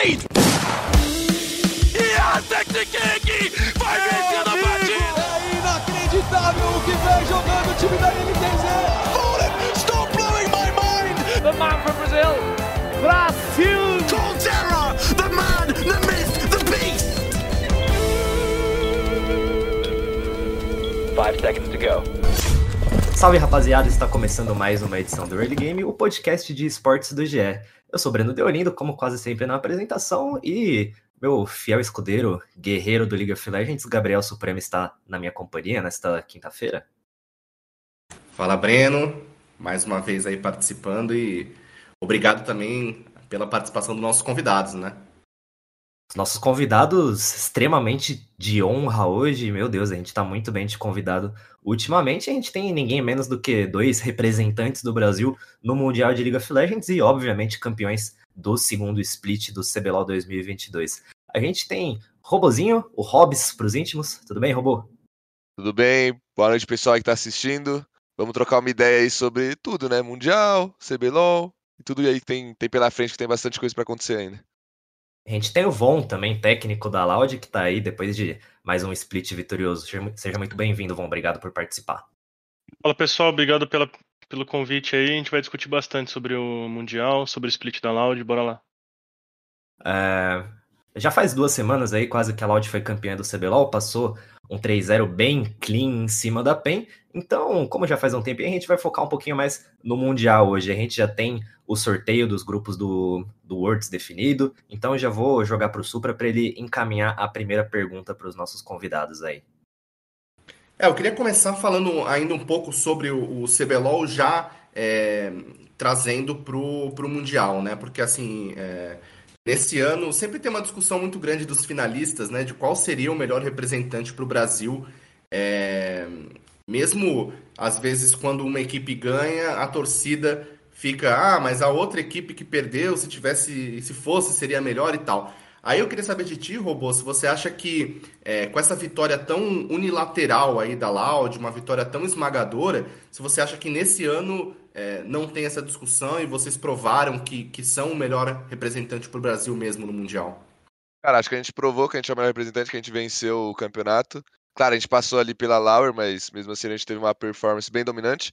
Wade! King vai vencer a partida! É inacreditável o que vem jogando o time da NTZ! Fallen, stop blowing my mind! The man from Brazil, Brasil! Colterra, the man, the myth, the beast! Five seconds to go. Salve rapaziada, está começando mais uma edição do Early Game, o podcast de esportes do GE. Eu sou Breno Deolindo, como quase sempre na apresentação, e meu fiel escudeiro, guerreiro do League of Legends, Gabriel Supremo, está na minha companhia nesta quinta-feira. Fala Breno, mais uma vez aí participando e obrigado também pela participação dos nossos convidados, né? Os nossos convidados extremamente de honra hoje, meu Deus, a gente está muito bem de convidado. Ultimamente a gente tem ninguém menos do que dois representantes do Brasil no Mundial de League of Legends e, obviamente, campeões do segundo split do CBLOL 2022. A gente tem Robozinho, o Hobbs para os íntimos. Tudo bem, Robô? Tudo bem? Boa noite, pessoal que está assistindo. Vamos trocar uma ideia aí sobre tudo, né? Mundial, CBLOL e tudo aí que tem, tem pela frente, que tem bastante coisa para acontecer ainda. A gente tem o Von também, técnico da Loud, que está aí depois de mais um split vitorioso. Seja muito bem-vindo, Von. Obrigado por participar. Fala pessoal, obrigado pela, pelo convite aí. A gente vai discutir bastante sobre o Mundial, sobre o split da Loud. Bora lá. É, já faz duas semanas aí, quase que a Loud foi campeã do CBLOL, passou um 3-0 bem clean em cima da PEN. Então, como já faz um tempo, a gente vai focar um pouquinho mais no Mundial hoje. A gente já tem o sorteio dos grupos do, do Worlds definido, então já vou jogar para o Supra para ele encaminhar a primeira pergunta para os nossos convidados aí. É, eu queria começar falando ainda um pouco sobre o, o CBLOL já é, trazendo para o Mundial, né? Porque assim, é, nesse ano sempre tem uma discussão muito grande dos finalistas, né? De qual seria o melhor representante para o Brasil. É, mesmo às vezes quando uma equipe ganha, a torcida fica, ah, mas a outra equipe que perdeu, se tivesse, se fosse, seria melhor e tal. Aí eu queria saber de ti, Robô, se você acha que é, com essa vitória tão unilateral aí da Loud, uma vitória tão esmagadora, se você acha que nesse ano é, não tem essa discussão e vocês provaram que, que são o melhor representante para o Brasil mesmo no Mundial? Cara, acho que a gente provou que a gente é o melhor representante, que a gente venceu o campeonato. Claro, a gente passou ali pela Lauer, mas mesmo assim a gente teve uma performance bem dominante.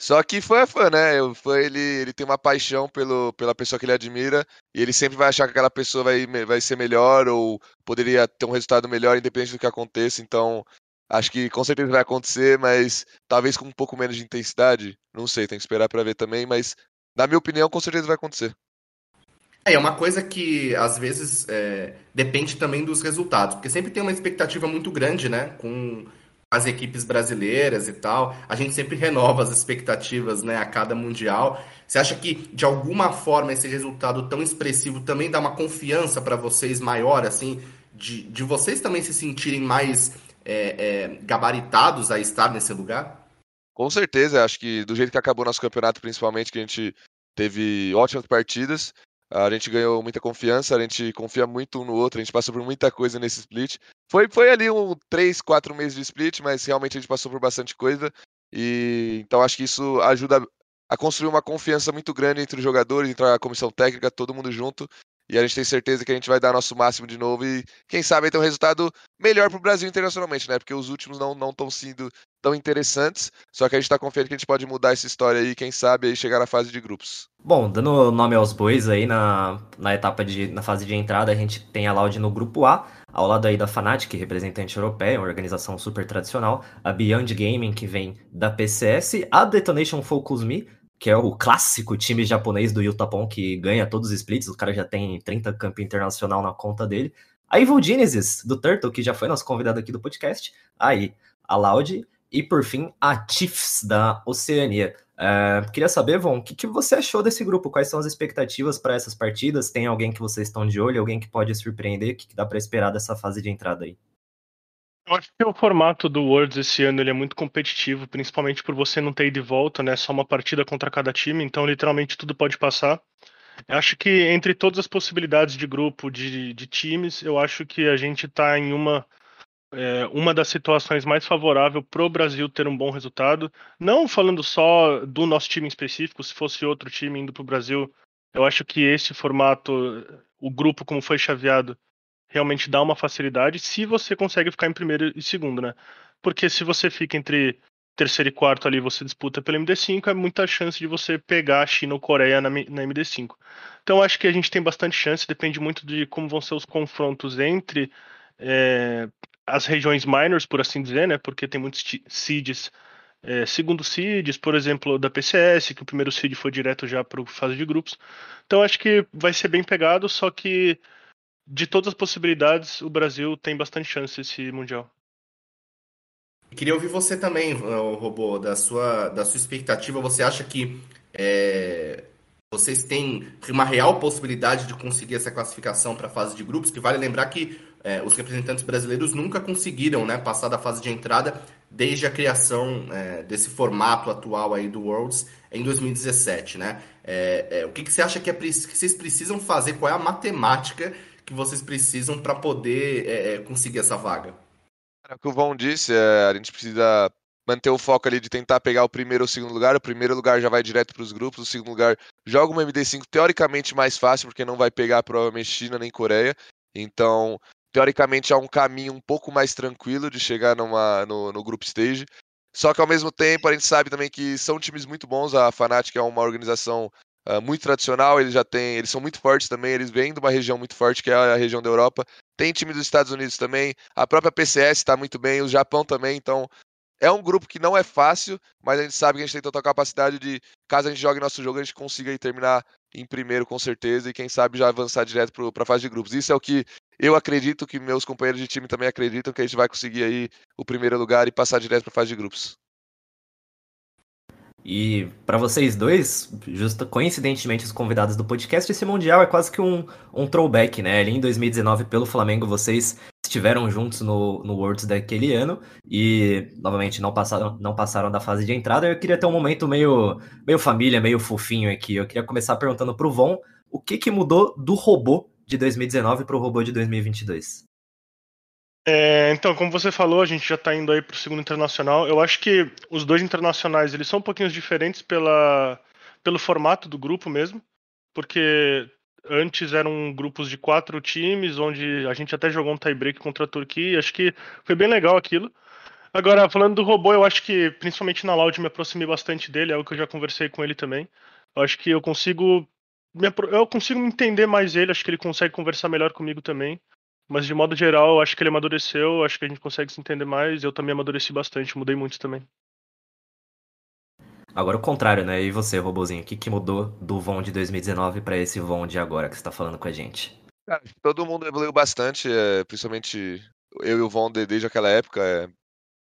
Só que foi fã, né? O fã, ele, ele tem uma paixão pelo, pela pessoa que ele admira e ele sempre vai achar que aquela pessoa vai, vai ser melhor ou poderia ter um resultado melhor independente do que aconteça. Então, acho que com certeza vai acontecer, mas talvez com um pouco menos de intensidade. Não sei, tem que esperar para ver também, mas na minha opinião, com certeza vai acontecer. É, é uma coisa que às vezes é, depende também dos resultados, porque sempre tem uma expectativa muito grande, né? Com as equipes brasileiras e tal. A gente sempre renova as expectativas, né, a cada mundial. Você acha que de alguma forma esse resultado tão expressivo também dá uma confiança para vocês maior, assim, de, de vocês também se sentirem mais é, é, gabaritados a estar nesse lugar? Com certeza, acho que do jeito que acabou nosso campeonato, principalmente, que a gente teve ótimas partidas, a gente ganhou muita confiança, a gente confia muito um no outro, a gente passou por muita coisa nesse split. Foi, foi ali um 3, 4 meses de split, mas realmente a gente passou por bastante coisa. E então acho que isso ajuda a construir uma confiança muito grande entre os jogadores, entre a comissão técnica, todo mundo junto. E a gente tem certeza que a gente vai dar nosso máximo de novo e, quem sabe, ter um resultado melhor para o Brasil internacionalmente, né? Porque os últimos não estão sendo tão interessantes. Só que a gente está confiante que a gente pode mudar essa história aí, quem sabe, aí chegar na fase de grupos. Bom, dando nome aos bois aí na, na etapa de na fase de entrada, a gente tem a Loud no grupo A, ao lado aí da Fnatic, representante europeia, uma organização super tradicional, a Beyond Gaming, que vem da PCS, a Detonation Focus Me, que é o clássico time japonês do Yutapon, que ganha todos os splits, o cara já tem 30 campeão internacional na conta dele. A Evil Genesis, do Turtle, que já foi nosso convidado aqui do podcast. Aí, a Loud. E, por fim, a Chiefs, da Oceania. É, queria saber, Von, o que, que, você achou desse grupo? Quais são as expectativas para essas partidas? Tem alguém que vocês estão de olho? Alguém que pode surpreender? O que, que dá para esperar dessa fase de entrada aí? Eu acho que o formato do Worlds esse ano ele é muito competitivo, principalmente por você não ter ido de volta, né? Só uma partida contra cada time, então literalmente tudo pode passar. Eu acho que entre todas as possibilidades de grupo, de, de times, eu acho que a gente está em uma, é, uma das situações mais favoráveis para o Brasil ter um bom resultado. Não falando só do nosso time em específico, se fosse outro time indo para o Brasil, eu acho que esse formato o grupo como foi chaveado realmente dá uma facilidade se você consegue ficar em primeiro e segundo, né? Porque se você fica entre terceiro e quarto ali, você disputa pelo MD5, é muita chance de você pegar a China ou Coreia na, na MD5. Então acho que a gente tem bastante chance, depende muito de como vão ser os confrontos entre é, as regiões minors, por assim dizer, né? Porque tem muitos seeds, é, segundo seeds, por exemplo, da PCS, que o primeiro seed foi direto já para fase de grupos. Então acho que vai ser bem pegado, só que de todas as possibilidades, o Brasil tem bastante chance esse Mundial. Queria ouvir você também, Robô, da sua, da sua expectativa. Você acha que é, vocês têm uma real possibilidade de conseguir essa classificação para a fase de grupos? Que vale lembrar que é, os representantes brasileiros nunca conseguiram né, passar da fase de entrada desde a criação é, desse formato atual aí do Worlds em 2017, né? É, é, o que, que você acha que, é, que vocês precisam fazer? Qual é a matemática que vocês precisam para poder é, é, conseguir essa vaga? O que o Vão disse, é, a gente precisa manter o foco ali de tentar pegar o primeiro ou o segundo lugar. O primeiro lugar já vai direto para os grupos, o segundo lugar joga uma MD5 teoricamente mais fácil, porque não vai pegar provavelmente China nem Coreia. Então, teoricamente, há um caminho um pouco mais tranquilo de chegar numa, no, no group stage. Só que ao mesmo tempo a gente sabe também que são times muito bons. A Fnatic é uma organização uh, muito tradicional, eles já têm, eles são muito fortes também, eles vêm de uma região muito forte que é a região da Europa. Tem time dos Estados Unidos também, a própria PCS está muito bem, o Japão também, então é um grupo que não é fácil, mas a gente sabe que a gente tem total capacidade de, caso a gente jogue nosso jogo, a gente consiga terminar em primeiro com certeza e quem sabe já avançar direto para a fase de grupos. Isso é o que eu acredito que meus companheiros de time também acreditam que a gente vai conseguir aí o primeiro lugar e passar direto para a fase de grupos. E para vocês dois, justo coincidentemente os convidados do podcast, esse mundial é quase que um, um throwback, né? Ali em 2019 pelo Flamengo vocês estiveram juntos no, no Worlds daquele ano e novamente não passaram, não passaram da fase de entrada. Eu queria ter um momento meio, meio família, meio fofinho aqui. Eu queria começar perguntando pro Von o que, que mudou do robô de 2019 para o robô de 2022. É, então, como você falou, a gente já está indo aí para o segundo internacional. Eu acho que os dois internacionais eles são um pouquinho diferentes pela, pelo formato do grupo mesmo, porque antes eram grupos de quatro times, onde a gente até jogou um tie-break contra a Turquia. Acho que foi bem legal aquilo. Agora, falando do robô, eu acho que, principalmente na Loud, me aproximei bastante dele, é o que eu já conversei com ele também. Eu acho que eu consigo. Eu consigo entender mais ele, acho que ele consegue conversar melhor comigo também. Mas de modo geral, acho que ele amadureceu, acho que a gente consegue se entender mais. Eu também amadureci bastante, mudei muito também. Agora o contrário, né? E você, Robozinho, o que, que mudou do Von de 2019 para esse Von de agora que você tá falando com a gente? Cara, todo mundo evoluiu bastante, é, principalmente eu e o Von desde aquela época. É,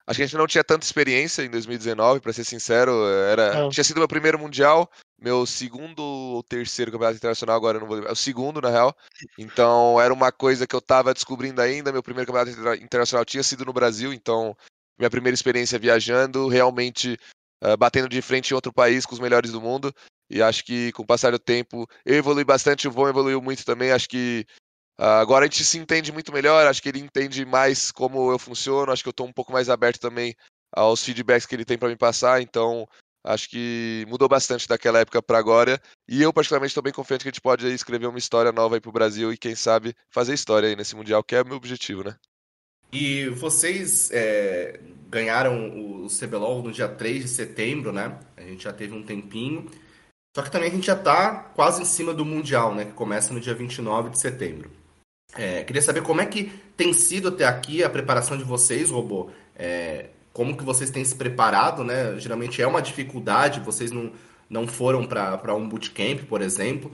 Acho que a gente não tinha tanta experiência em 2019, para ser sincero. Era, tinha sido meu primeiro mundial, meu segundo ou terceiro campeonato internacional, agora eu não vou lembrar. É o segundo, na real. Então era uma coisa que eu tava descobrindo ainda. Meu primeiro campeonato internacional tinha sido no Brasil, então minha primeira experiência viajando, realmente uh, batendo de frente em outro país com os melhores do mundo. E acho que com o passar do tempo eu evolui bastante, o Von evoluiu muito também. Acho que Uh, agora a gente se entende muito melhor, acho que ele entende mais como eu funciono, acho que eu estou um pouco mais aberto também aos feedbacks que ele tem para me passar, então acho que mudou bastante daquela época para agora. E eu, particularmente, estou bem confiante que a gente pode escrever uma história nova aí para o Brasil e, quem sabe, fazer história aí nesse Mundial, que é o meu objetivo, né? E vocês é, ganharam o CBLOL no dia 3 de setembro, né? A gente já teve um tempinho. Só que também a gente já está quase em cima do Mundial, né? Que começa no dia 29 de setembro. É, queria saber como é que tem sido até aqui a preparação de vocês, robô. É, como que vocês têm se preparado, né? Geralmente é uma dificuldade, vocês não, não foram para um bootcamp, por exemplo.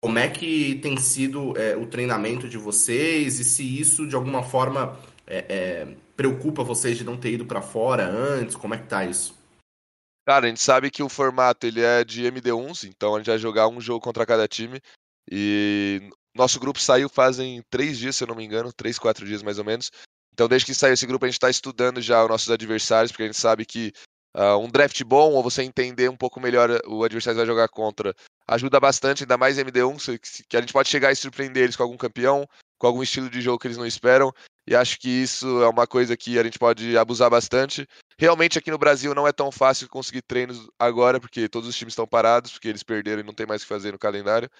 Como é que tem sido é, o treinamento de vocês e se isso de alguma forma é, é, preocupa vocês de não ter ido para fora antes? Como é que tá isso? Cara, a gente sabe que o formato ele é de MD1s, então a gente vai jogar um jogo contra cada time. E nosso grupo saiu fazem três dias, se eu não me engano, três, quatro dias mais ou menos. Então, desde que saiu esse grupo, a gente está estudando já os nossos adversários, porque a gente sabe que uh, um draft bom, ou você entender um pouco melhor o adversário que vai jogar contra, ajuda bastante, ainda mais MD1, que a gente pode chegar e surpreender eles com algum campeão, com algum estilo de jogo que eles não esperam. E acho que isso é uma coisa que a gente pode abusar bastante. Realmente aqui no Brasil não é tão fácil conseguir treinos agora, porque todos os times estão parados, porque eles perderam e não tem mais o que fazer no calendário.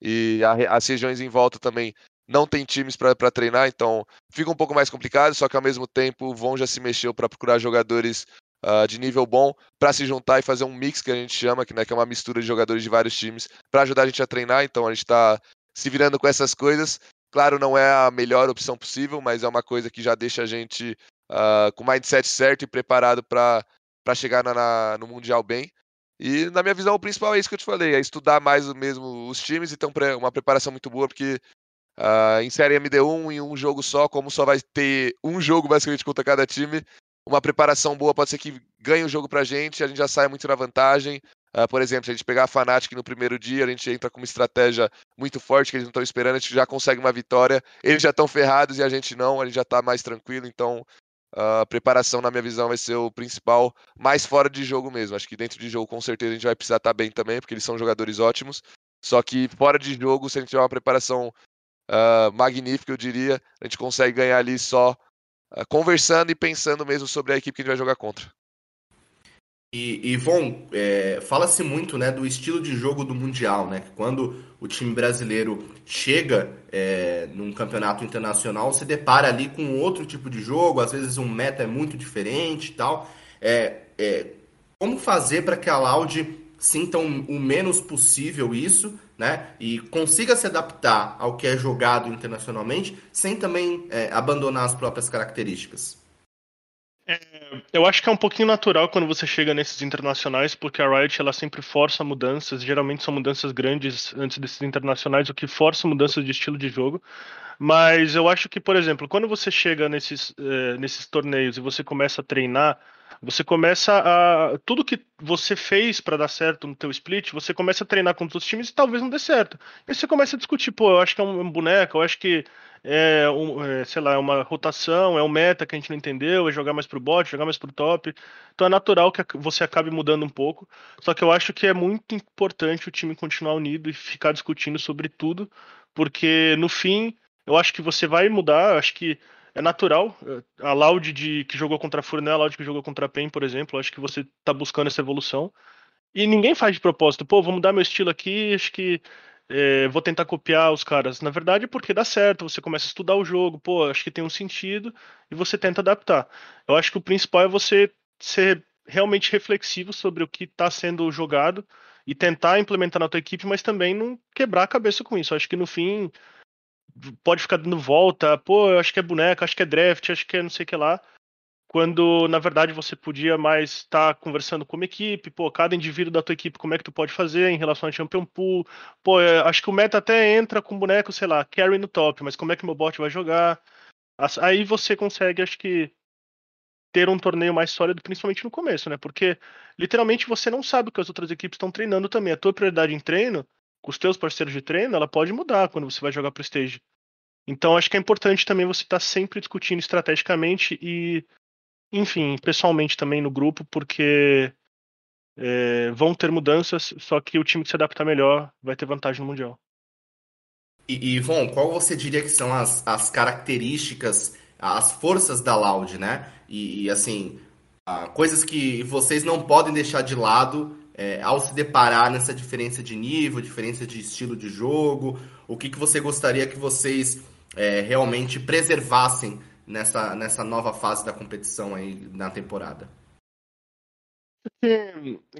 e as regiões em volta também não tem times para treinar, então fica um pouco mais complicado, só que ao mesmo tempo o Von já se mexeu para procurar jogadores uh, de nível bom para se juntar e fazer um mix que a gente chama, que, né, que é uma mistura de jogadores de vários times, para ajudar a gente a treinar, então a gente está se virando com essas coisas. Claro, não é a melhor opção possível, mas é uma coisa que já deixa a gente uh, com o mindset certo e preparado para chegar na, na, no Mundial bem. E na minha visão, o principal é isso que eu te falei, é estudar mais mesmo os times e ter uma preparação muito boa, porque uh, em série MD1, em um jogo só, como só vai ter um jogo basicamente contra cada time, uma preparação boa pode ser que ganhe o jogo pra gente, a gente já saia muito na vantagem. Uh, por exemplo, se a gente pegar a Fnatic no primeiro dia, a gente entra com uma estratégia muito forte que eles não estão esperando, a gente já consegue uma vitória. Eles já estão ferrados e a gente não, a gente já está mais tranquilo. Então, a preparação, na minha visão, vai ser o principal, mais fora de jogo mesmo. Acho que dentro de jogo, com certeza, a gente vai precisar estar tá bem também, porque eles são jogadores ótimos. Só que fora de jogo, se a gente tiver uma preparação uh, magnífica, eu diria, a gente consegue ganhar ali só uh, conversando e pensando mesmo sobre a equipe que a gente vai jogar contra. E, Ivon, é, fala-se muito né, do estilo de jogo do Mundial, né? Que quando o time brasileiro chega é, num campeonato internacional, se depara ali com outro tipo de jogo, às vezes um meta é muito diferente e tal. É, é, como fazer para que a Loud sinta o menos possível isso, né? E consiga se adaptar ao que é jogado internacionalmente, sem também é, abandonar as próprias características? É, eu acho que é um pouquinho natural quando você chega nesses internacionais, porque a Riot ela sempre força mudanças, geralmente são mudanças grandes antes desses internacionais, o que força mudanças de estilo de jogo. Mas eu acho que, por exemplo, quando você chega nesses, eh, nesses torneios e você começa a treinar, você começa a. Tudo que você fez para dar certo no teu split, você começa a treinar com os times e talvez não dê certo. E você começa a discutir, pô, eu acho que é um boneco, eu acho que é, um, é, sei lá, é uma rotação, é um meta que a gente não entendeu, é jogar mais pro bot, jogar mais pro top. Então é natural que você acabe mudando um pouco. Só que eu acho que é muito importante o time continuar unido e ficar discutindo sobre tudo, porque no fim, eu acho que você vai mudar, acho que é natural. A Loud de, que jogou contra a Fúria, não é a Loud que jogou contra a PEN, por exemplo. Acho que você tá buscando essa evolução. E ninguém faz de propósito, pô, vou mudar meu estilo aqui, acho que é, vou tentar copiar os caras. Na verdade, é porque dá certo, você começa a estudar o jogo, pô, acho que tem um sentido, e você tenta adaptar. Eu acho que o principal é você ser realmente reflexivo sobre o que está sendo jogado e tentar implementar na tua equipe, mas também não quebrar a cabeça com isso. Eu acho que no fim pode ficar dando volta, pô, eu acho que é boneca, acho que é draft, acho que é não sei o que lá quando na verdade você podia mais estar tá conversando com uma equipe, pô, cada indivíduo da tua equipe, como é que tu pode fazer em relação a Champion Pool, pô, acho que o meta até entra com boneco, sei lá, carry no top, mas como é que meu bot vai jogar? Aí você consegue, acho que, ter um torneio mais sólido, principalmente no começo, né? Porque literalmente você não sabe o que as outras equipes estão treinando também. A tua prioridade em treino, com os teus parceiros de treino, ela pode mudar quando você vai jogar pro stage. Então acho que é importante também você estar tá sempre discutindo estrategicamente e enfim, pessoalmente também no grupo, porque é, vão ter mudanças, só que o time que se adaptar melhor vai ter vantagem no Mundial. E, Ivon, qual você diria que são as, as características, as forças da Loud, né? E, e assim, coisas que vocês não podem deixar de lado é, ao se deparar nessa diferença de nível, diferença de estilo de jogo, o que, que você gostaria que vocês é, realmente preservassem nessa, nessa nova fase da competição aí na temporada?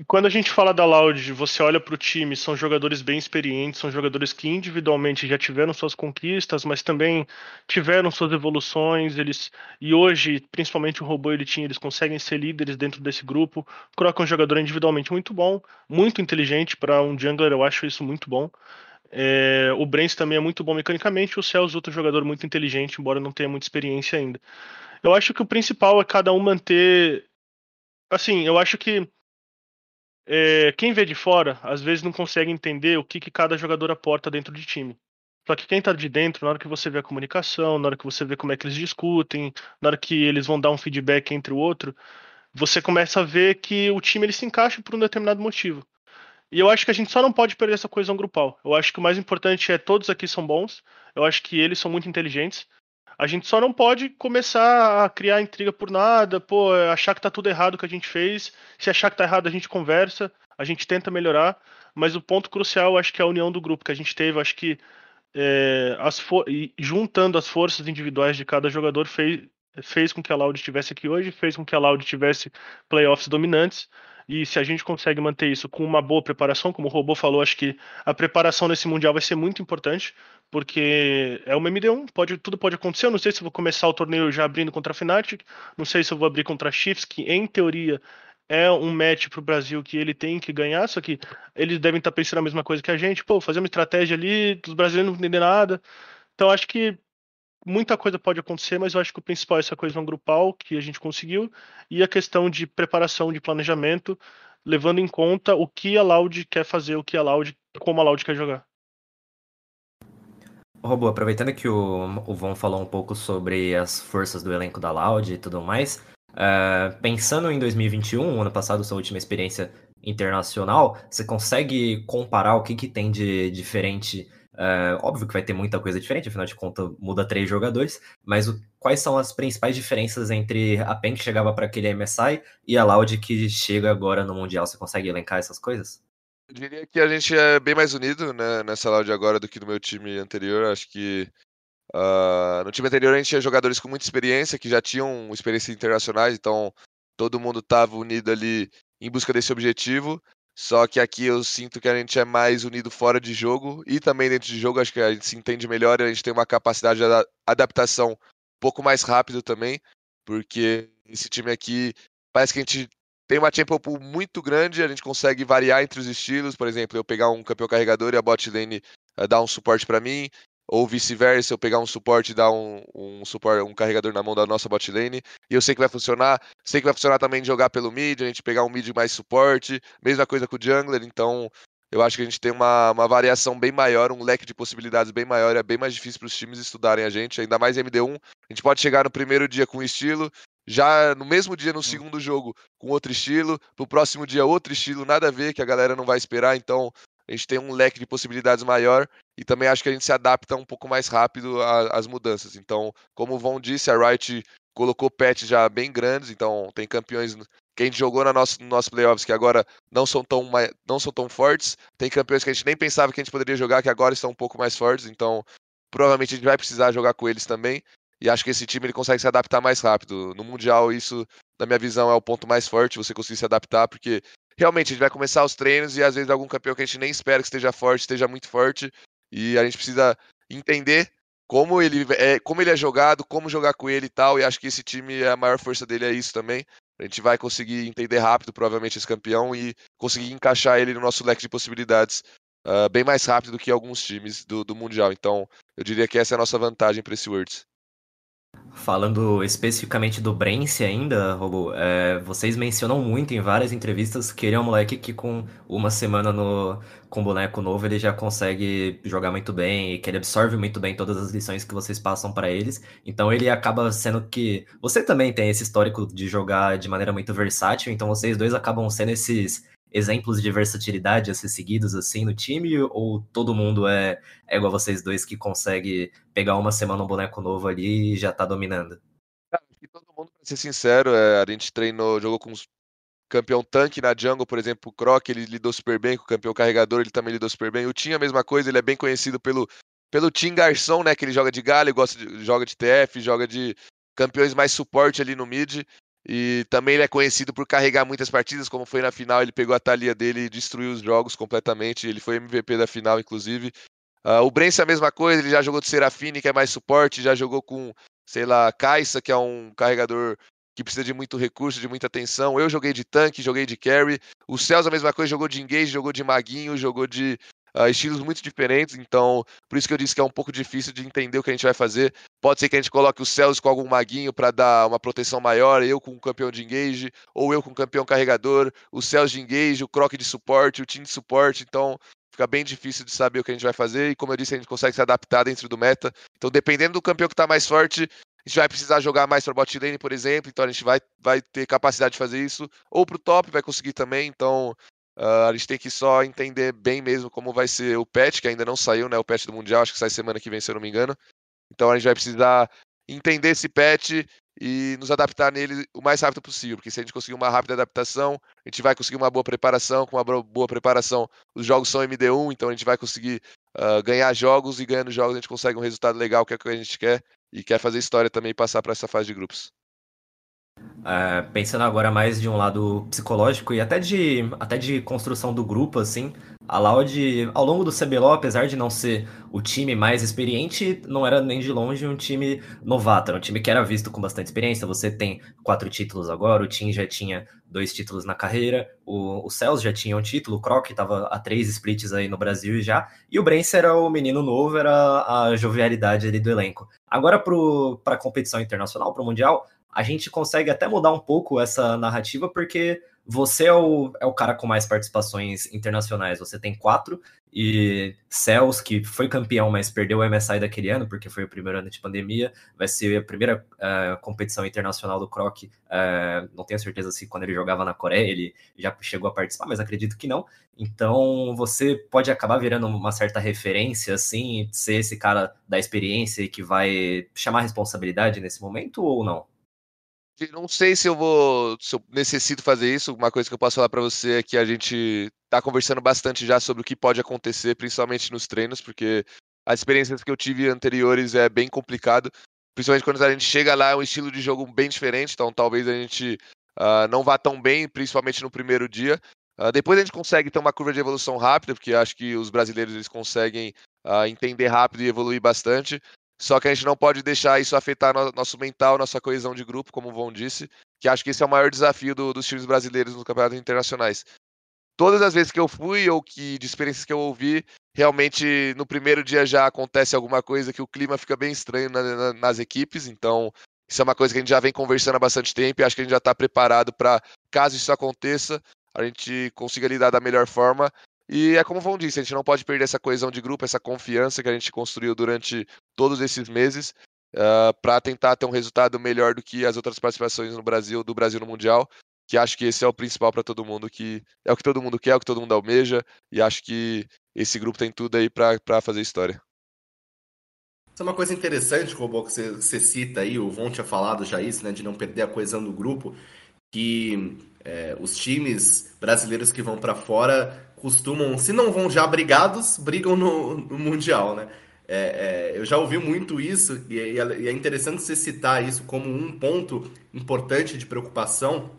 Quando a gente fala da Loud, você olha para o time, são jogadores bem experientes, são jogadores que individualmente já tiveram suas conquistas, mas também tiveram suas evoluções. Eles e hoje, principalmente o robô ele tinha, eles conseguem ser líderes dentro desse grupo. Croc é um jogador individualmente muito bom, muito inteligente para um jungler, eu acho isso muito bom. É, o Brents também é muito bom mecanicamente, o Celso outro jogador muito inteligente, embora não tenha muita experiência ainda. Eu acho que o principal é cada um manter. Assim, eu acho que é, quem vê de fora, às vezes não consegue entender o que, que cada jogador aporta dentro de time. Só que quem tá de dentro, na hora que você vê a comunicação, na hora que você vê como é que eles discutem, na hora que eles vão dar um feedback entre o outro, você começa a ver que o time ele se encaixa por um determinado motivo. E eu acho que a gente só não pode perder essa coesão grupal. Eu acho que o mais importante é todos aqui são bons. Eu acho que eles são muito inteligentes. A gente só não pode começar a criar intriga por nada, pô, achar que tá tudo errado que a gente fez. Se achar que tá errado, a gente conversa. a gente tenta melhorar, mas o ponto crucial acho que é a união do grupo que a gente teve. Acho que é, as juntando as forças individuais de cada jogador fez, fez com que a Loud estivesse aqui hoje, fez com que a Loud tivesse playoffs dominantes. E se a gente consegue manter isso com uma boa preparação, como o Robô falou, acho que a preparação nesse Mundial vai ser muito importante, porque é uma MD1, pode, tudo pode acontecer. Eu não sei se vou começar o torneio já abrindo contra a Fnatic, não sei se eu vou abrir contra a Chiefs, que em teoria é um match para o Brasil que ele tem que ganhar, só que eles devem estar pensando a mesma coisa que a gente, pô, fazer uma estratégia ali, os brasileiros não entendem nada. Então acho que muita coisa pode acontecer, mas eu acho que o principal é essa coesão grupal que a gente conseguiu e a questão de preparação, de planejamento, levando em conta o que a Loud quer fazer, o que a Loud, como a Loud quer jogar. Robô, aproveitando que o, o Von falou um pouco sobre as forças do elenco da Loud e tudo mais, uh, pensando em 2021, ano passado, sua última experiência internacional, você consegue comparar o que, que tem de diferente Uh, óbvio que vai ter muita coisa diferente, afinal de contas muda três jogadores, mas o, quais são as principais diferenças entre a PEN que chegava para aquele MSI e a Loud que chega agora no Mundial? Você consegue elencar essas coisas? Eu diria que a gente é bem mais unido né, nessa Loud agora do que no meu time anterior. Acho que uh, no time anterior a gente tinha jogadores com muita experiência, que já tinham experiências internacionais, então todo mundo estava unido ali em busca desse objetivo. Só que aqui eu sinto que a gente é mais unido fora de jogo e também dentro de jogo. Acho que a gente se entende melhor e a gente tem uma capacidade de adaptação um pouco mais rápido também, porque esse time aqui parece que a gente tem uma pool muito grande, a gente consegue variar entre os estilos. Por exemplo, eu pegar um campeão carregador e a bot lane uh, dar um suporte para mim, ou vice-versa, eu pegar um suporte e dar um, um suporte, um carregador na mão da nossa bot lane, e eu sei que vai funcionar, sei que vai funcionar também de jogar pelo mid, a gente pegar um mid mais suporte, mesma coisa com o jungler, então eu acho que a gente tem uma, uma variação bem maior, um leque de possibilidades bem maior, é bem mais difícil para os times estudarem a gente, ainda mais MD1, a gente pode chegar no primeiro dia com estilo, já no mesmo dia, no segundo jogo, com outro estilo, pro próximo dia outro estilo, nada a ver, que a galera não vai esperar, então a gente tem um leque de possibilidades maior e também acho que a gente se adapta um pouco mais rápido às mudanças. Então, como o Von disse, a Wright colocou patches já bem grandes, então tem campeões que a gente jogou na nosso, no nosso playoffs que agora não são, tão, não são tão fortes, tem campeões que a gente nem pensava que a gente poderia jogar que agora estão um pouco mais fortes, então provavelmente a gente vai precisar jogar com eles também. E acho que esse time ele consegue se adaptar mais rápido. No Mundial, isso, na minha visão, é o ponto mais forte, você conseguir se adaptar, porque realmente a gente vai começar os treinos e às vezes algum campeão que a gente nem espera que esteja forte, esteja muito forte. E a gente precisa entender como ele é, como ele é jogado, como jogar com ele e tal. E acho que esse time, a maior força dele é isso também. A gente vai conseguir entender rápido, provavelmente, esse campeão e conseguir encaixar ele no nosso leque de possibilidades uh, bem mais rápido do que alguns times do, do Mundial. Então, eu diria que essa é a nossa vantagem para esse Worlds. Falando especificamente do Brence ainda, Robo, é, vocês mencionam muito em várias entrevistas que ele é um moleque que com uma semana no, com boneco novo ele já consegue jogar muito bem e que ele absorve muito bem todas as lições que vocês passam para eles. Então ele acaba sendo que. Você também tem esse histórico de jogar de maneira muito versátil, então vocês dois acabam sendo esses exemplos de versatilidade a ser seguidos assim no time? Ou todo mundo é, é igual vocês dois que consegue pegar uma semana um boneco novo ali e já tá dominando? Que todo mundo, pra ser sincero, é, a gente treinou, jogou com os campeão tanque na jungle, por exemplo, o Croc, ele lidou super bem, com o campeão carregador, ele também lidou super bem. O Tim, a mesma coisa, ele é bem conhecido pelo, pelo Tim Garçom, né, que ele joga de galho, gosta de, joga de TF, joga de campeões mais suporte ali no mid. E também ele é conhecido por carregar muitas partidas, como foi na final, ele pegou a talia dele e destruiu os jogos completamente. Ele foi MVP da final, inclusive. Uh, o Brence é a mesma coisa, ele já jogou de Serafine, que é mais suporte, já jogou com, sei lá, Kaisa, que é um carregador que precisa de muito recurso, de muita atenção. Eu joguei de tanque, joguei de carry. O Celso a mesma coisa, jogou de engage, jogou de maguinho, jogou de uh, estilos muito diferentes, então por isso que eu disse que é um pouco difícil de entender o que a gente vai fazer. Pode ser que a gente coloque o Celso com algum maguinho para dar uma proteção maior, eu com um campeão de engage, ou eu com um campeão carregador, o Celso de engage, o Croc de suporte, o Team de suporte, então fica bem difícil de saber o que a gente vai fazer, e como eu disse, a gente consegue se adaptar dentro do meta. Então, dependendo do campeão que está mais forte, a gente vai precisar jogar mais para bot lane, por exemplo, então a gente vai, vai ter capacidade de fazer isso, ou para o top vai conseguir também, então Uh, a gente tem que só entender bem mesmo como vai ser o patch, que ainda não saiu, né? O patch do Mundial, acho que sai semana que vem, se eu não me engano. Então a gente vai precisar entender esse patch e nos adaptar nele o mais rápido possível, porque se a gente conseguir uma rápida adaptação, a gente vai conseguir uma boa preparação, com uma boa preparação, os jogos são MD1, então a gente vai conseguir uh, ganhar jogos e ganhando jogos a gente consegue um resultado legal que é o que a gente quer e quer fazer história também e passar para essa fase de grupos. É, pensando agora mais de um lado psicológico e até de, até de construção do grupo, assim, a Loud, ao longo do CBLOL, apesar de não ser o time mais experiente, não era nem de longe um time novato, era um time que era visto com bastante experiência. Você tem quatro títulos agora, o Team já tinha dois títulos na carreira, o, o Cells já tinha um título, o Croc estava a três splits aí no Brasil já, e o Brence era o menino novo, era a jovialidade ali do elenco. Agora para a competição internacional, para o Mundial, a gente consegue até mudar um pouco essa narrativa, porque você é o, é o cara com mais participações internacionais. Você tem quatro, e Cels, que foi campeão, mas perdeu o MSI daquele ano, porque foi o primeiro ano de pandemia, vai ser a primeira uh, competição internacional do Croc. Uh, não tenho certeza se quando ele jogava na Coreia ele já chegou a participar, mas acredito que não. Então você pode acabar virando uma certa referência, assim, ser esse cara da experiência que vai chamar responsabilidade nesse momento ou não? Não sei se eu vou, se eu necessito fazer isso. Uma coisa que eu posso falar para você é que a gente está conversando bastante já sobre o que pode acontecer, principalmente nos treinos, porque as experiências que eu tive anteriores é bem complicado. Principalmente quando a gente chega lá, é um estilo de jogo bem diferente, então talvez a gente uh, não vá tão bem, principalmente no primeiro dia. Uh, depois a gente consegue ter uma curva de evolução rápida, porque acho que os brasileiros eles conseguem uh, entender rápido e evoluir bastante. Só que a gente não pode deixar isso afetar no, nosso mental, nossa coesão de grupo, como o Von disse, que acho que esse é o maior desafio do, dos times brasileiros nos campeonatos internacionais. Todas as vezes que eu fui ou que de experiências que eu ouvi, realmente no primeiro dia já acontece alguma coisa que o clima fica bem estranho na, na, nas equipes, então isso é uma coisa que a gente já vem conversando há bastante tempo e acho que a gente já está preparado para, caso isso aconteça, a gente consiga lidar da melhor forma e é como o Von disse, a gente não pode perder essa coesão de grupo, essa confiança que a gente construiu durante todos esses meses uh, ah, para tentar ter um resultado melhor do que as outras participações no Brasil, do Brasil no Mundial, que acho que esse é o principal para todo mundo, que é o que todo mundo quer, é o que todo mundo almeja, e acho que esse grupo tem tudo aí para fazer história. Isso é uma coisa interessante, Robô, que você, você cita aí, o Von tinha falado já isso, né, de não perder a coesão do grupo, que é, os times brasileiros que vão para fora costumam, se não vão já brigados, brigam no, no Mundial, né? É, é, eu já ouvi muito isso e, e, é interessante você citar isso como um ponto importante de preocupação.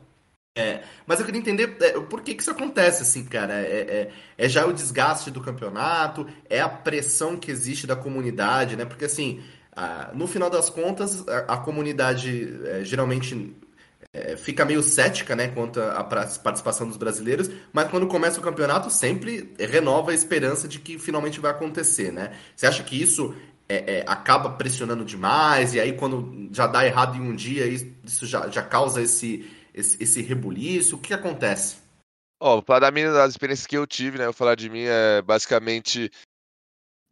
É, mas eu queria entender é, por que, que isso acontece, assim, cara. É, é, já o desgaste do campeonato, é a pressão que existe da comunidade, né? Porque, assim, no final das contas, a, a comunidade geralmente é, fica meio cética né, quanto à participação dos brasileiros, mas quando começa o campeonato sempre renova a esperança de que finalmente vai acontecer. Né? Você acha que isso é, é, acaba pressionando demais, e aí quando já dá errado em um dia, isso já, já causa esse, esse, esse rebuliço? O que acontece? Ó, oh, para minha, das experiências que eu tive, né, eu falar de mim, é basicamente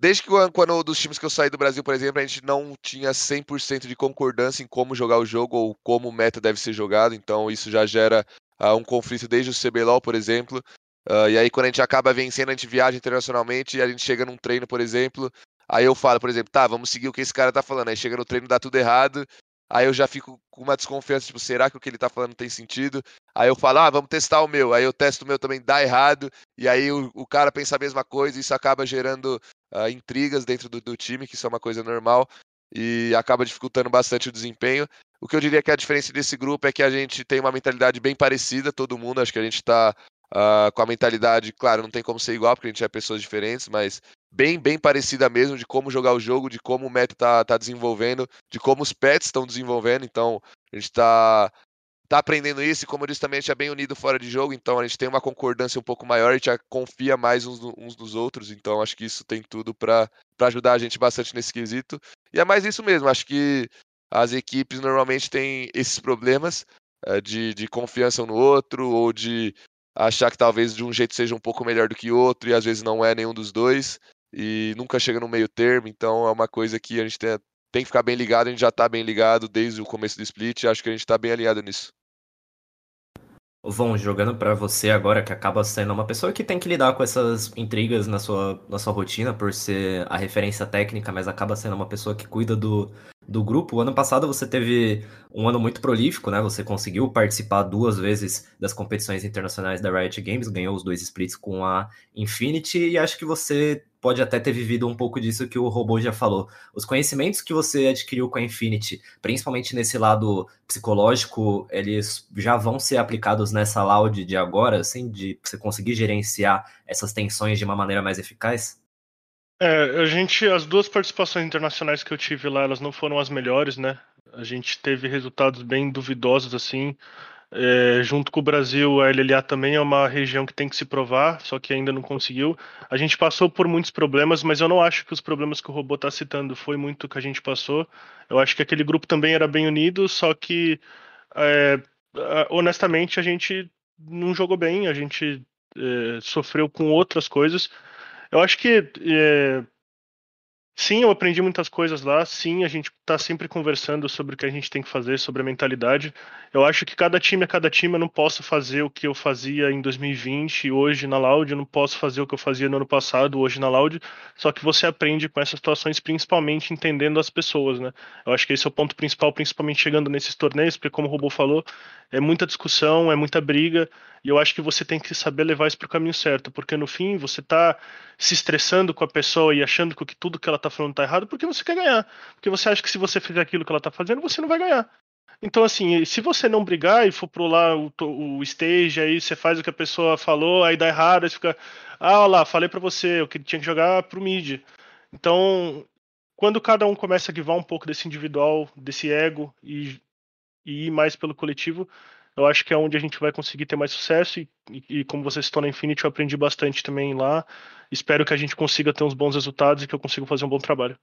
Desde que quando dos times que eu saí do Brasil, por exemplo, a gente não tinha 100% de concordância em como jogar o jogo ou como o meta deve ser jogado, então isso já gera uh, um conflito desde o CBLOL, por exemplo. Uh, e aí quando a gente acaba vencendo, a gente viaja internacionalmente e a gente chega num treino, por exemplo, aí eu falo, por exemplo, tá, vamos seguir o que esse cara tá falando. Aí chega no treino dá tudo errado, aí eu já fico com uma desconfiança, tipo, será que o que ele tá falando tem sentido? Aí eu falo, ah, vamos testar o meu. Aí eu testo o meu também, dá errado, e aí o, o cara pensa a mesma coisa, isso acaba gerando uh, intrigas dentro do, do, time, que isso é uma coisa normal, e acaba dificultando bastante o desempenho. O que eu diria que a diferença desse grupo é que a gente tem uma mentalidade bem parecida, todo mundo, acho que a gente está uh, com a mentalidade, claro, não tem como ser igual, porque a gente é pessoas diferentes, mas bem, bem parecida mesmo de como jogar o jogo, de como o meta está tá desenvolvendo, de como os pets estão desenvolvendo, então a gente está tá aprendendo isso, e como eu disse também, a gente é bem unido fora de jogo, então a gente tem uma concordância um pouco maior, a gente confia mais uns, uns dos outros, então acho que isso tem tudo para ajudar a gente bastante nesse quesito. E é mais isso mesmo, acho que as equipes normalmente têm esses problemas é, de, de confiança um no outro, ou de achar que talvez de um jeito seja um pouco melhor do que outro, e às vezes não é nenhum dos dois, e nunca chega no meio termo, então é uma coisa que a gente tem, tem que ficar bem ligado, a gente já está bem ligado desde o começo do split, acho que a gente está bem alinhado nisso. Vão jogando para você agora, que acaba sendo uma pessoa que tem que lidar com essas intrigas na sua, na sua rotina por ser a referência técnica, mas acaba sendo uma pessoa que cuida do, do grupo. O ano passado você teve um ano muito prolífico, né? Você conseguiu participar duas vezes das competições internacionais da Riot Games, ganhou os dois splits com a Infinity e acho que você pode até ter vivido um pouco disso que o robô já falou. Os conhecimentos que você adquiriu com a Infinity, principalmente nesse lado psicológico, eles já vão ser aplicados nessa loud de agora, assim, de você conseguir gerenciar essas tensões de uma maneira mais eficaz? É, a gente, as duas participações internacionais que eu tive lá, elas não foram as melhores, né? A gente teve resultados bem duvidosos, assim. É, junto com o Brasil, a LLA também é uma região que tem que se provar, só que ainda não conseguiu. A gente passou por muitos problemas, mas eu não acho que os problemas que o robô está citando foi muito que a gente passou. Eu acho que aquele grupo também era bem unido, só que, é, honestamente, a gente não jogou bem, a gente é, sofreu com outras coisas. Eu acho que é, Sim, eu aprendi muitas coisas lá. Sim, a gente está sempre conversando sobre o que a gente tem que fazer, sobre a mentalidade. Eu acho que cada time é cada time. Eu não posso fazer o que eu fazia em 2020 hoje na Loud. Eu não posso fazer o que eu fazia no ano passado hoje na Loud. Só que você aprende com essas situações, principalmente entendendo as pessoas, né? Eu acho que esse é o ponto principal, principalmente chegando nesses torneios, porque como o Robô falou, é muita discussão, é muita briga. E eu acho que você tem que saber levar isso para o caminho certo, porque no fim você está se estressando com a pessoa e achando que tudo que ela está falando está errado porque você quer ganhar. Porque você acha que se você fizer aquilo que ela está fazendo, você não vai ganhar. Então, assim, se você não brigar e for pro lá o, o stage, aí você faz o que a pessoa falou, aí dá errado, aí fica, ah, olha lá, falei para você, eu tinha que jogar pro mid. Então, quando cada um começa a guivar um pouco desse individual, desse ego e, e ir mais pelo coletivo, eu acho que é onde a gente vai conseguir ter mais sucesso e, e, como você citou na Infinity, eu aprendi bastante também lá. Espero que a gente consiga ter uns bons resultados e que eu consiga fazer um bom trabalho.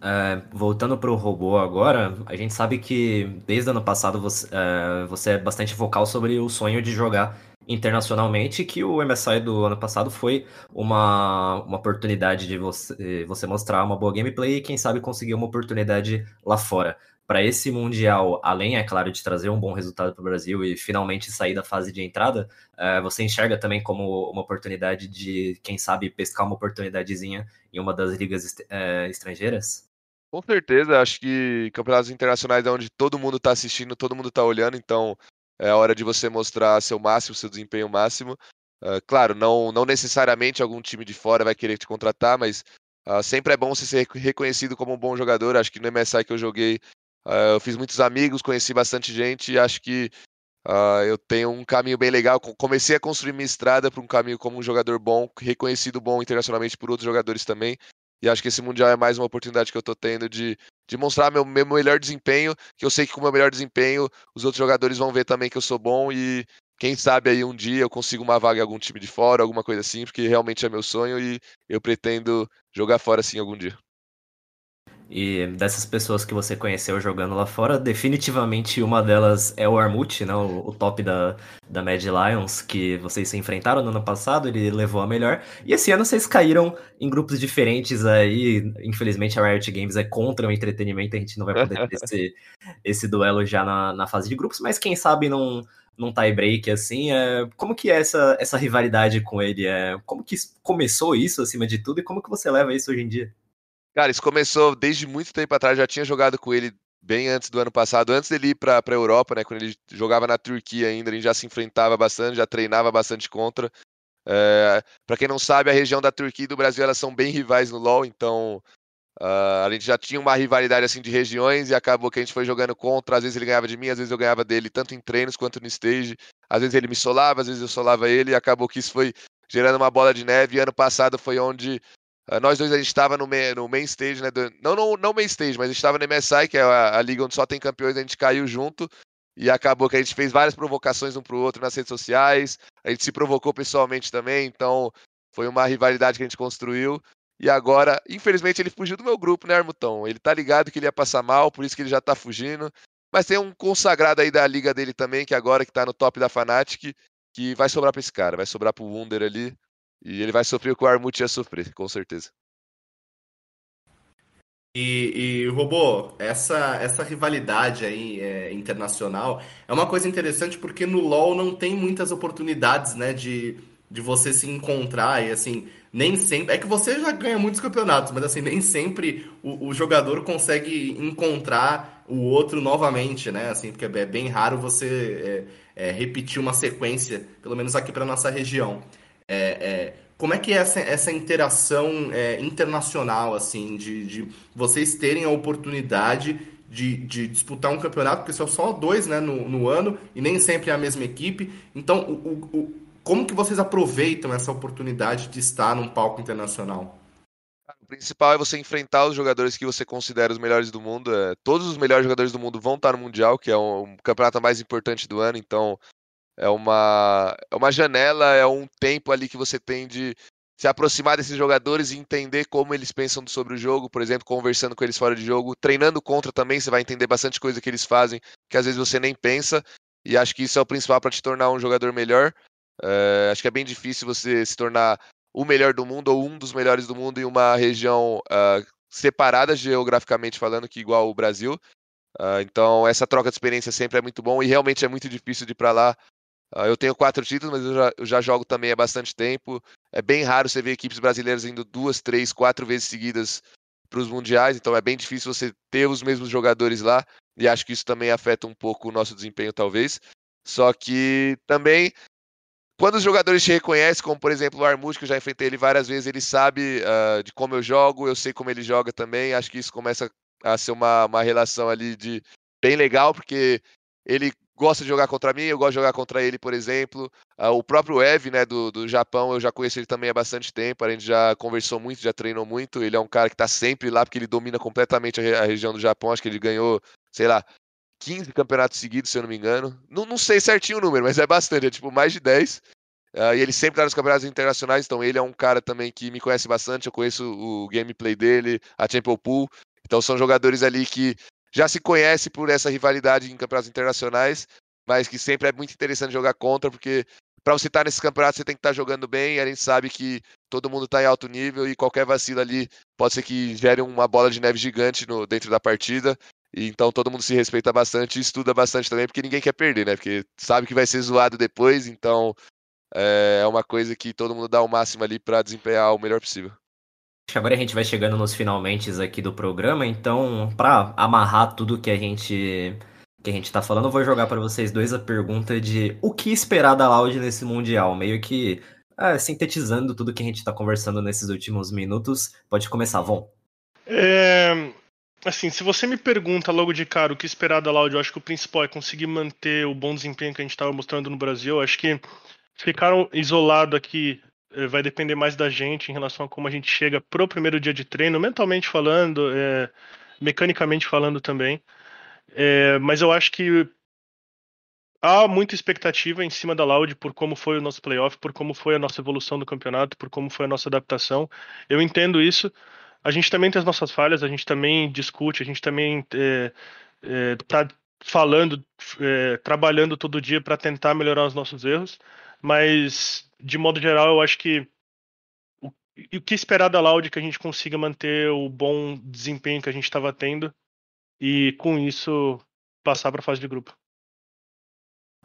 É, voltando para o robô agora, a gente sabe que desde o ano passado você é, você é bastante vocal sobre o sonho de jogar internacionalmente, que o MSI do ano passado foi uma, uma oportunidade de você, você mostrar uma boa gameplay e quem sabe conseguir uma oportunidade lá fora para esse Mundial, além, é claro, de trazer um bom resultado para o Brasil e finalmente sair da fase de entrada, uh, você enxerga também como uma oportunidade de, quem sabe, pescar uma oportunidadezinha em uma das ligas est uh, estrangeiras? Com certeza, acho que campeonatos internacionais é onde todo mundo está assistindo, todo mundo está olhando, então é hora de você mostrar seu máximo, seu desempenho máximo. Uh, claro, não, não necessariamente algum time de fora vai querer te contratar, mas uh, sempre é bom você ser reconhecido como um bom jogador. Acho que no MSI que eu joguei, Uh, eu fiz muitos amigos, conheci bastante gente e acho que uh, eu tenho um caminho bem legal. Comecei a construir minha estrada para um caminho como um jogador bom, reconhecido bom internacionalmente por outros jogadores também. E acho que esse Mundial é mais uma oportunidade que eu estou tendo de, de mostrar meu, meu melhor desempenho, que eu sei que com o meu melhor desempenho os outros jogadores vão ver também que eu sou bom e quem sabe aí um dia eu consigo uma vaga em algum time de fora, alguma coisa assim, porque realmente é meu sonho e eu pretendo jogar fora assim algum dia. E dessas pessoas que você conheceu jogando lá fora, definitivamente uma delas é o Armut, né? O, o, top da, da Mad Lions, que vocês se enfrentaram no ano passado, ele levou a melhor. E esse ano vocês caíram em grupos diferentes aí. Infelizmente a Riot Games é contra o entretenimento, a gente não vai poder ter esse, esse duelo já na, na fase de grupos, mas quem sabe num, num tie break assim. É, como que é essa, essa rivalidade com ele? É, como que começou isso acima de tudo e como que você leva isso hoje em dia? Cara, isso começou desde muito tempo atrás, já tinha jogado com ele bem antes do ano passado, antes dele ir para a Europa, né? Quando ele jogava na Turquia ainda, gente já se enfrentava bastante, já treinava bastante contra. É, para quem não sabe, a região da Turquia e do Brasil elas são bem rivais no LoL, então uh, a gente já tinha uma rivalidade assim de regiões e acabou que a gente foi jogando contra. Às vezes ele ganhava de mim, às vezes eu ganhava dele, tanto em treinos quanto no stage. Às vezes ele me solava, às vezes eu solava ele e acabou que isso foi gerando uma bola de neve. E ano passado foi onde nós dois a gente estava no, main, no main stage, né? Do, não no, não main stage, mas a gente estava no MSI, que é a, a, liga onde só tem campeões, a gente caiu junto. E acabou que a gente fez várias provocações um pro outro nas redes sociais. A gente se provocou pessoalmente também, então foi uma rivalidade que a gente construiu. E agora, infelizmente, ele fugiu do meu grupo, né, Armutão? Ele tá ligado que ele ia passar mal, por isso que ele já tá fugindo. Mas tem um consagrado aí da liga dele também, que agora que tá no top da Fnatic, que vai sobrar pra esse cara, vai sobrar pro Wunder ali. E ele vai sofrer o que o Armut ia sofrer, com certeza. E, e Robô, essa, essa rivalidade aí é, internacional é uma coisa interessante porque no LoL não tem muitas oportunidades, né, de, de você se encontrar e assim, nem sempre. É que você já ganha muitos campeonatos, mas assim, nem sempre o, o jogador consegue encontrar o outro novamente, né? Assim, porque é bem raro você é, é, repetir uma sequência, pelo menos aqui para nossa região. É, é, como é que é essa, essa interação é, internacional, assim, de, de vocês terem a oportunidade de, de, disputar um campeonato, porque são só dois né, no, no, ano e nem sempre é a mesma equipe. Então, o, o, como que vocês aproveitam essa oportunidade de estar num palco internacional? O principal é você enfrentar os jogadores que você considera os melhores do mundo. É, todos os melhores jogadores do mundo vão estar no Mundial, que é o campeonato mais importante do ano. Então, é uma, é uma janela, é um tempo ali que você tem de se aproximar desses jogadores e entender como eles pensam sobre o jogo, por exemplo, conversando com eles fora de jogo, treinando contra também, você vai entender bastante coisa que eles fazem, que às vezes você nem pensa, e acho que isso é o principal para te tornar um jogador melhor. Uh, acho que é bem difícil você se tornar o melhor do mundo ou um dos melhores do mundo em uma região uh, separada geograficamente falando, que igual o Brasil. Uh, então, essa troca de experiência sempre é muito bom e realmente é muito difícil de ir para lá eu tenho quatro títulos, mas eu já, eu já, jogo também há bastante tempo. É bem raro você ver equipes brasileiras indo duas, três, quatro vezes seguidas para os mundiais, então é bem difícil você ter os mesmos jogadores lá, e acho que isso também afeta um pouco o nosso desempenho, talvez. Só que também, quando os jogadores te reconhecem, como por exemplo o Armuz, que eu já enfrentei ele várias vezes, ele sabe uh, de como eu jogo, eu sei como ele joga também, acho que isso começa a ser uma, uma relação ali de bem legal, porque ele gosta de jogar contra mim, eu gosto de jogar contra ele, por exemplo. Uh, o próprio Ev, né, do, do Japão, eu já conheço ele também há bastante tempo, a gente já conversou muito, já treinou muito. Ele é um cara que está sempre lá, porque ele domina completamente a, a, região do Japão. Acho que ele ganhou, sei lá, 15 campeonatos seguidos, se eu não me engano. Não, não sei certinho o número, mas é bastante, é tipo mais de 10. Uh, ah, e ele sempre está nos campeonatos internacionais, então ele é um cara também que me conhece bastante. Eu conheço o gameplay dele, a Champion Pool. Então são jogadores ali que já se conhece por essa rivalidade em campeonatos internacionais, mas que sempre é muito interessante jogar contra, porque para você estar nesses campeonatos você tem que estar jogando bem, e a gente sabe que todo mundo está em alto nível e qualquer vacilo ali pode ser que gere uma bola de neve gigante no, dentro da partida. E então todo mundo se respeita bastante e estuda bastante também, porque ninguém quer perder, né? Porque sabe que vai ser zoado depois, então é uma coisa que todo mundo dá o máximo ali para desempenhar o melhor possível. Agora a gente vai chegando nos finalmente aqui do programa, então, para amarrar tudo que a gente que a gente tá falando, eu vou jogar para vocês dois a pergunta de o que esperar da Loud nesse mundial, meio que é, sintetizando tudo que a gente tá conversando nesses últimos minutos. Pode começar, Von. É, assim, se você me pergunta logo de cara o que esperar da Loud, eu acho que o principal é conseguir manter o bom desempenho que a gente estava mostrando no Brasil. Eu acho que ficaram isolados aqui vai depender mais da gente em relação a como a gente chega pro primeiro dia de treino, mentalmente falando, é, mecanicamente falando também. É, mas eu acho que há muita expectativa em cima da Loud por como foi o nosso playoff, por como foi a nossa evolução do campeonato, por como foi a nossa adaptação. Eu entendo isso. A gente também tem as nossas falhas, a gente também discute, a gente também está falando, trabalhando todo dia para tentar melhorar os nossos erros. Mas, de modo geral, eu acho que o, o que esperar da Loud é que a gente consiga manter o bom desempenho que a gente estava tendo e, com isso, passar para a fase de grupo.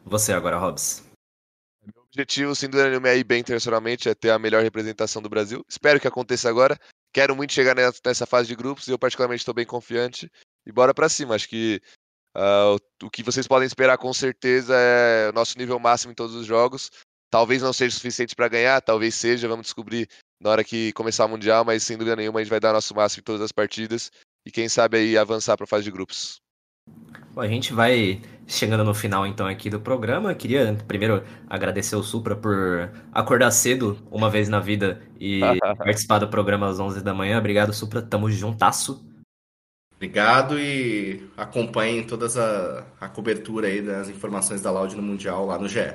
Você agora, Hobbs. Meu objetivo, sem dúvida nenhuma, é ir bem internacionalmente, é ter a melhor representação do Brasil. Espero que aconteça agora. Quero muito chegar nessa fase de grupos e eu, particularmente, estou bem confiante. E bora para cima. Acho que Uh, o, que vocês podem esperar com certeza é o nosso nível máximo em todos os jogos. Talvez não seja suficiente para ganhar, talvez seja, vamos descobrir na hora que começar o Mundial, mas sem dúvida nenhuma a gente vai dar nosso máximo em todas as partidas e quem sabe aí avançar para a fase de grupos. Bom, a gente vai chegando no final então aqui do programa. Eu queria primeiro agradecer o Supra por acordar cedo uma vez na vida e participar do programa às 11 da manhã. Obrigado, Supra. Tamo juntasso. Obrigado e acompanhem toda a, a cobertura aí das informações da Loud no Mundial lá no GE.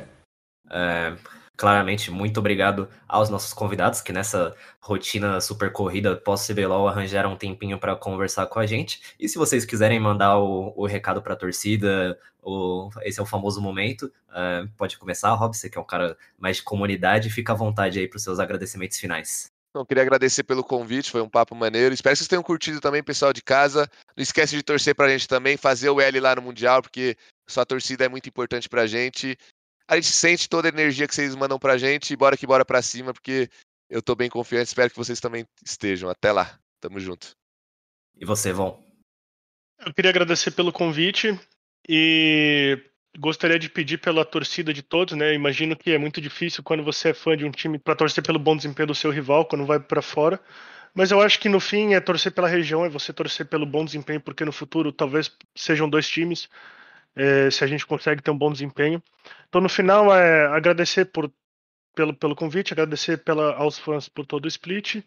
É, claramente, muito obrigado aos nossos convidados que nessa rotina super corrida pós-CBLOL arranjaram um tempinho para conversar com a gente. E se vocês quiserem mandar o, o recado para a torcida, o, esse é o famoso momento, é, pode começar, Rob, você que é um cara mais de comunidade, fica à vontade aí para os seus agradecimentos finais. Então, queria agradecer pelo convite, foi um papo maneiro. Espero que vocês tenham curtido também, pessoal de casa. Não esquece de torcer pra gente também, fazer o L lá no Mundial, porque sua torcida é muito importante pra gente. A gente sente toda a energia que vocês mandam pra gente e bora que bora pra cima, porque Eu tô bem confiante, espero que vocês também estejam. Até lá. Tamo junto. E você, Von? Eu queria agradecer pelo convite e gostaria de pedir pela torcida de todos, né? Imagino que é muito difícil quando você é fã de um time para torcer pelo bom desempenho do seu rival quando vai para fora. Mas eu acho que no fim é torcer pela região, é você torcer pelo bom desempenho, porque no futuro talvez sejam dois times, é, se a gente consegue ter um bom desempenho. Então no final é agradecer por, pelo, pelo convite, agradecer pela, aos fãs por todo o split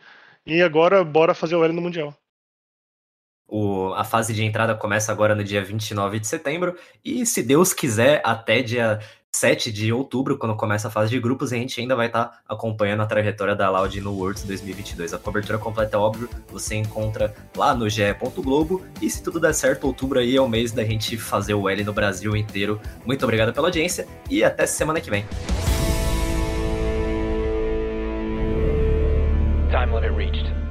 e agora bora fazer o L no Mundial. O, a fase de entrada começa agora no dia 29 de setembro e, se Deus quiser, até dia 7 de outubro, quando começa a fase de grupos, a gente ainda vai estar tá acompanhando a trajetória da Loud no Worlds 2022. A cobertura completa, é óbvio, você encontra lá no ge Globo e se tudo der certo, outubro aí é o mês da gente fazer o L no Brasil inteiro. Muito obrigado pela audiência e até semana que vem. Time limit reached.